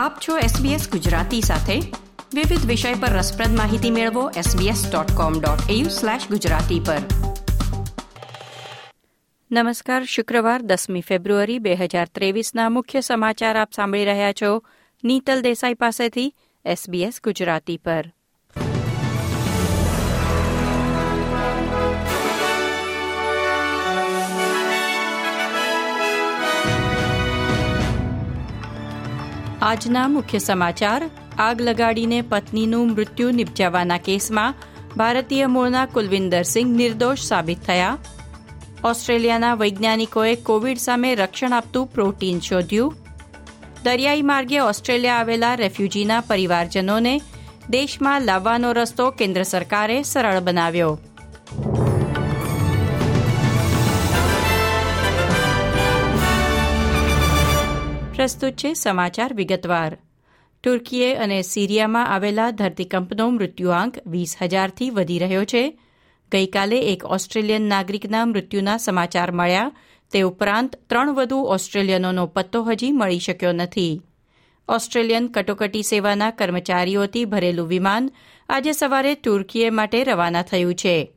આપ છો SBS ગુજરાતી સાથે. વિવિધ વિષય પર રસપ્રદ માહિતી મેળવો sbs.com.au/gujarati પર. નમસ્કાર, શુક્રવાર દસમી ફેબ્રુઆરી બે હજાર ત્રેવીસના મુખ્ય સમાચાર આપ સાંભળી રહ્યા છો નીતલ દેસાઈ પાસેથી SBS ગુજરાતી પર. આજના મુખ્ય સમાચાર. આગ લગાડીને પત્નીનું મૃત્યુ નિપજાવવાના કેસમાં ભારતીય મૂળના કુલવિંદરસિંહ નિર્દોષ સાબિત થયા. ઓસ્ટ્રેલિયાના વૈજ્ઞાનિકોએ કોવિડ સામે રક્ષણ આપતું પ્રોટીન શોધ્યું. દરિયાઈ માર્ગે ઓસ્ટ્રેલિયા આવેલા રેફ્યુજીના પરિવારજનોને દેશમાં લાવવાનો રસ્તો કેન્દ્ર સરકારે સરળ બનાવ્યો. પ્રસ્તુત છે સમાચાર વિગતવાર. તુર્કીએ અને સિરિયામાં આવેલા ધરતીકંપનો મૃત્યુઆંક વીસ હજારથી વધી રહ્યો છે. ગઈકાલે એક ઓસ્ટ્રેલિયન નાગરિકના મૃત્યુના સમાચાર મળ્યા. તે ઉપરાંત ત્રણ વધુ ઓસ્ટ્રેલિયનોનો પત્તો હજી મળી શક્યો નથી. ઓસ્ટ્રેલિયન કટોકટી સેવાના કર્મચારીઓથી ભરેલું વિમાન આજે સવારે તુર્કીએ માટે રવાના થયું છે.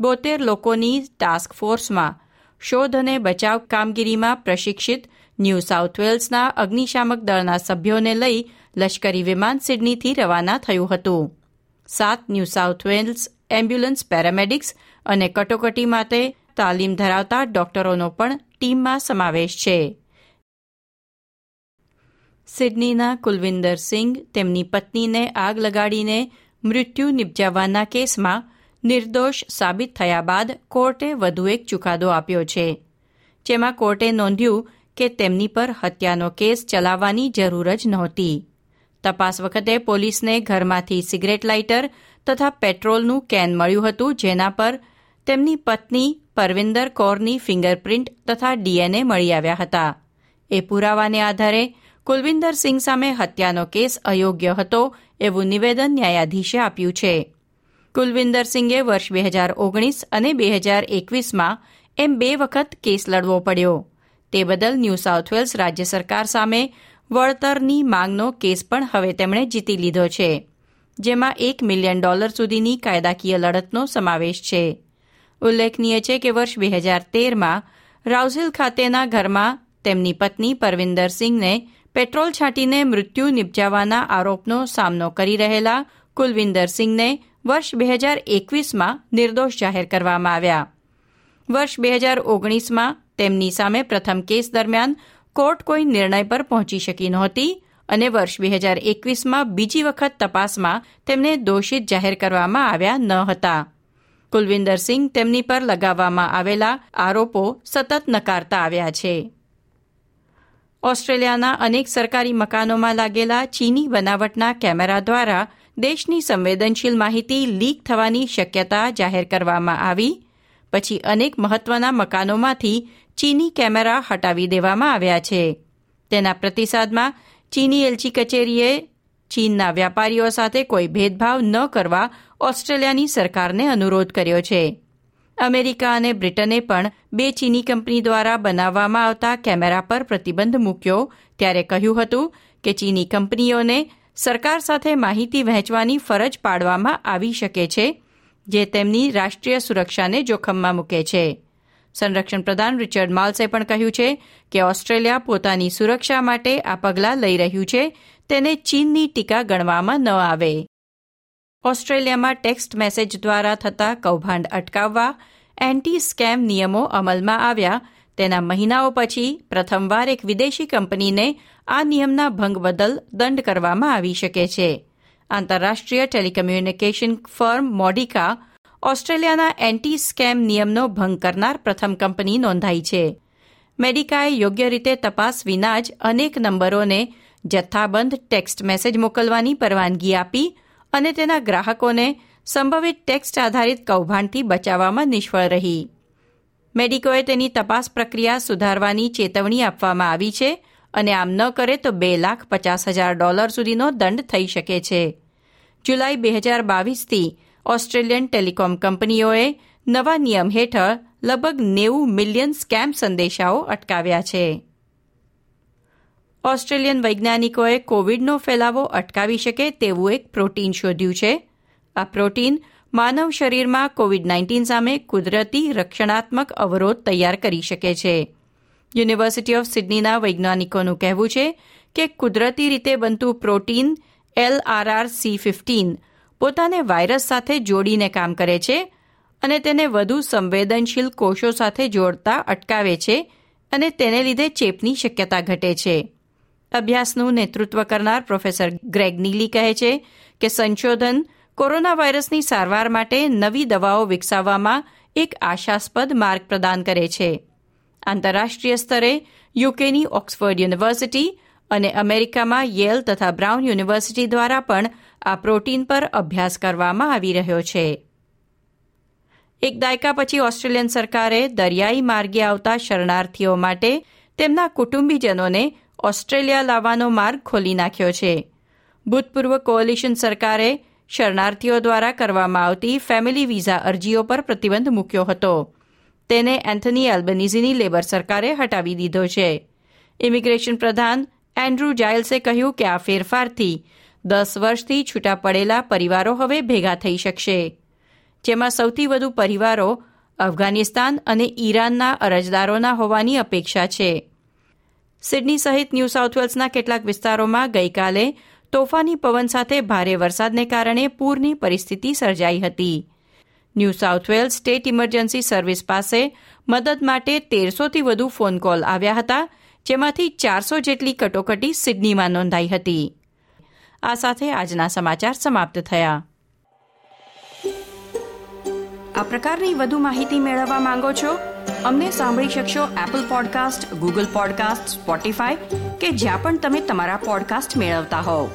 બોતેર લોકોની ટાસ્ક ફોર્સમાં શોધ અને બચાવ કામગીરીમાં પ્રશિક્ષિત ન્યૂ સાઉથ વેલ્સના અગ્નિશામક દળના સભ્યોને લઈ લશ્કરી વિમાન સિડનીથી રવાના થયું હતું. સાત New South Wales ambulance paramedics અને કટોકટી માટે તાલીમ ધરાવતા ડોક્ટરોનો પણ ટીમમાં સમાવેશ છે. સિડનીના કુલવિંદર સિંઘ તેમની પત્નીને આગ લગાડીને મૃત્યુ નિપજાવવાના કેસમાં નિર્દોષ સાબિત થયા બાદ કોર્ટે વધુ એક ચુકાદો આપ્યો છે, જેમાં કોર્ટે નોંધ્યું કે તેમની પર હત્યાનો કેસ ચલાવવાની જરૂર જ નહોતી. તપાસ વખતે પોલીસને ઘરમાંથી સિગરેટ લાઇટર તથા પેટ્રોલનું કેન મળ્યું હતું જેના પર તેમની પત્ની પરવિંદર કૌરની ફિંગરપ્રિન્ટ તથા ડીએનએ મળી આવ્યા હતા. એ પુરાવાને આધારે કુલવિંદર સિંઘ સામે હત્યાનો કેસ અયોગ્ય હતો એવું નિવેદન ન્યાયાધીશે આપ્યું છે. કુલવિંદર સિંઘે વર્ષ બે હજાર ઓગણીસ અને બે હજાર એકવીસમાં એમ બે વખત કેસ લડવો પડ્યો. તે બદલ ન્યૂ સાઉથ વેલ્સ રાજ્ય સરકાર સામે વળતરની માંગનો કેસ પણ હવે તેમણે જીતી લીધો છે, જેમાં એક મિલિયન ડોલર સુધીની કાયદાકીય લડતનો સમાવેશ છે. ઉલ્લેખનીય છે કે વર્ષ બે હજાર તેરમાં રાઉઝિલ ખાતેના ઘરમાં તેમની પત્ની પરવિંદર સિંઘને પેટ્રોલ છાંટીને મૃત્યુ નિપજાવવાના આરોપનો સામનો કરી રહેલા કુલવિંદર સિંઘને વર્ષ બે હજાર એકવીસમાં નિર્દોષ જાહેર કરવામાં આવ્યા. વર્ષ બે હજાર ઓગણીસમાં તેમની સામે પ્રથમ કેસ દરમિયાન કોર્ટ કોઈ નિર્ણય પર પહોંચી શકી નહોતી અને વર્ષ બે હજાર એકવીસમાં બીજી વખત તપાસમાં તેમને દોષિત જાહેર કરવામાં આવ્યા ન હતા. કુલવિંદર સિંઘ તેમની પર લગાવવામાં આવેલા આરોપો સતત નકારતા આવ્યા છે. ઓસ્ટ્રેલિયાના અનેક સરકારી મકાનોમાં લાગેલા ચીની બનાવટના કેમેરા દ્વારા દેશની સંવેદનશીલ માહિતી લીક થવાની શક્યતા જાહેર કરવામાં આવી પછી અનેક મહત્વના મકાનોમાંથી ચીની કેમેરા હટાવી દેવામાં આવ્યા છે. તેના પ્રતિસાદમાં ચીની એલચી કચેરીએ ચીનના વ્યાપારીઓ સાથે કોઈ ભેદભાવ ન કરવા ઓસ્ટ્રેલિયાની સરકારને અનુરોધ કર્યો છે. અમેરિકા અને બ્રિટને પણ બે ચીની કંપની દ્વારા બનાવવામાં આવતા કેમેરા પર પ્રતિબંધ મૂક્યો ત્યારે કહ્યું હતું કે ચીની કંપનીઓને સરકાર સાથે માહિતી વહેંચવાની ફરજ પાડવામાં આવી શકે છે જે તેમની રાષ્ટ્રીય સુરક્ષાને જોખમમાં મૂકે છે. સંરક્ષણ પ્રધાન રિચર્ડ માલ્સે પણ કહ્યું છે કે ઓસ્ટ્રેલિયા પોતાની સુરક્ષા માટે આ પગલાં લઈ રહ્યું છે, તેને ચીનની ટીકા ગણવામાં ન આવે. ઓસ્ટ્રેલિયામાં ટેક્સ્ટ મેસેજ દ્વારા થતા કૌભાંડ અટકાવવા એન્ટી સ્કેમ નિયમો અમલમાં આવ્યા, તેના મહિનાઓ પછી પ્રથમવાર એક વિદેશી કંપનીને આ નિયમના ભંગ બદલ દંડ કરવામાં આવી શકે છે. આંતરરાષ્ટ્રીય ટેલિકમ્યુનિકેશન ફર્મ મોડિકા ઓસ્ટ્રેલિયાના એન્ટી સ્કેમ નિયમનો ભંગ કરનાર પ્રથમ કંપની નોંધાઈ છે. મેડિકાએ યોગ્ય રીતે તપાસ વિના જ અનેક નંબરોને જથ્થાબંધ ટેક્સ્ટ મેસેજ મોકલવાની પરવાનગી આપી અને તેના ગ્રાહકોને સંભવિત ટેક્સ્ટ આધારિત કૌભાંડથી બચાવવામાં નિષ્ફળ રહી. મેડિકોએ તેની તપાસ પ્રક્રિયા સુધારવાની ચેતવણી આપવામાં આવી છે અને આમ ન કરે તો બે લાખ પચાસ હજાર ડોલર સુધીનો દંડ થઈ શકે છે. જુલાઈ બે હજાર બાવીસથી ઓસ્ટ્રેલિયન ટેલિકોમ કંપનીઓએ નવા નિયમ હેઠળ લગભગ નેવું મિલિયન સ્કેમ સંદેશાઓ અટકાવ્યા છે. ઓસ્ટ્રેલિયન વૈજ્ઞાનિકોએ કોવિડનો ફેલાવો અટકાવી શકે તેવું એક પ્રોટીન શોધ્યું છે. આ પ્રોટીન માનવ શરીરમાં કોવિડ નાઇન્ટીન સામે કુદરતી રક્ષણાત્મક અવરોધ તૈયાર કરી શકે છે. યુનિવર્સિટી ઓફ સિડનીના વૈજ્ઞાનિકોનું કહેવું છે કે કુદરતી રીતે બનતું પ્રોટીન એલઆરઆર સી ફિફ્ટીન પોતાને વાયરસ સાથે જોડીને કામ કરે છે અને તેને વધુ સંવેદનશીલ કોષો સાથે જોડતા અટકાવે છે અને તેને લીધે ચેપની શક્યતા ઘટે છે. અભ્યાસનું નેતૃત્વ કરનાર પ્રોફેસર ગ્રેગ નીલી કહે છે કે સંશોધન કોરોના વાયરસની સારવાર માટે નવી દવાઓ વિકસાવવામાં એક આશાસ્પદ માર્ગ પ્રદાન કરે છે. આંતરરાષ્ટ્રીય સ્તરે યુકેની ઓક્સફર્ડ યુનિવર્સિટી અને અમેરિકામાં યેલ તથા બ્રાઉન યુનિવર્સિટી દ્વારા પણ આ પ્રોટીન પર અભ્યાસ કરવામાં આવી રહ્યો છે. એક દાયકા પછી ઓસ્ટ્રેલિયન સરકારે દરિયાઈ માર્ગે આવતા શરણાર્થીઓ માટે તેમના કુટુંબીજનોને ઓસ્ટ્રેલિયા લાવવાનો માર્ગ ખોલી નાખ્યો છે. ભૂતપૂર્વ કોalition સરકારે શરણાર્થીઓ દ્વારા કરવામાં આવતી ફેમિલી વિઝા અરજીઓ પર પ્રતિબંધ મૂક્યો હતો. તેને એન્થની એલ્બનીઝીની લેબર સરકારે હટાવી દીધો છે. ઇમિગ્રેશન પ્રધાન એન્ડ્રુ જાયલ્સે કહ્યું કે આ ફેરફારથી દસ વર્ષથી છૂટા પડેલા પરિવારો હવે ભેગા થઈ શકશે. જેમાં સૌથી વધુ પરિવારો અફઘાનિસ્તાન અને ઈરાનના અરજદારોના હોવાની અપેક્ષા છે. સિડની સહિત ન્યૂ સાઉથ વેલ્સના કેટલાક વિસ્તારોમાં ગઈકાલે તોફાની પવન સાથે ભારે વરસાદને કારણે પૂરની પરિસ્થિતિ સર્જાઈ હતી. New South Wales State Emergency Service પાસે મદદ માટે તેરસોથી વધુ ફોન કોલ આવ્યા હતા જેમાંથી ચારસો જેટલી કટોકટી સિડનીમાં નોંધાઈ હતી. આ સાથે આજના સમાચાર સમાપ્ત થયા. આ પ્રકારની વધુ માહિતી મેળવવા માંગો છો? અમને સાંભળી શકશો Apple podcast Google podcast Spotify કે જ્યાં પણ તમે તમારા પોડકાસ્ટ મેળવતા હોવ.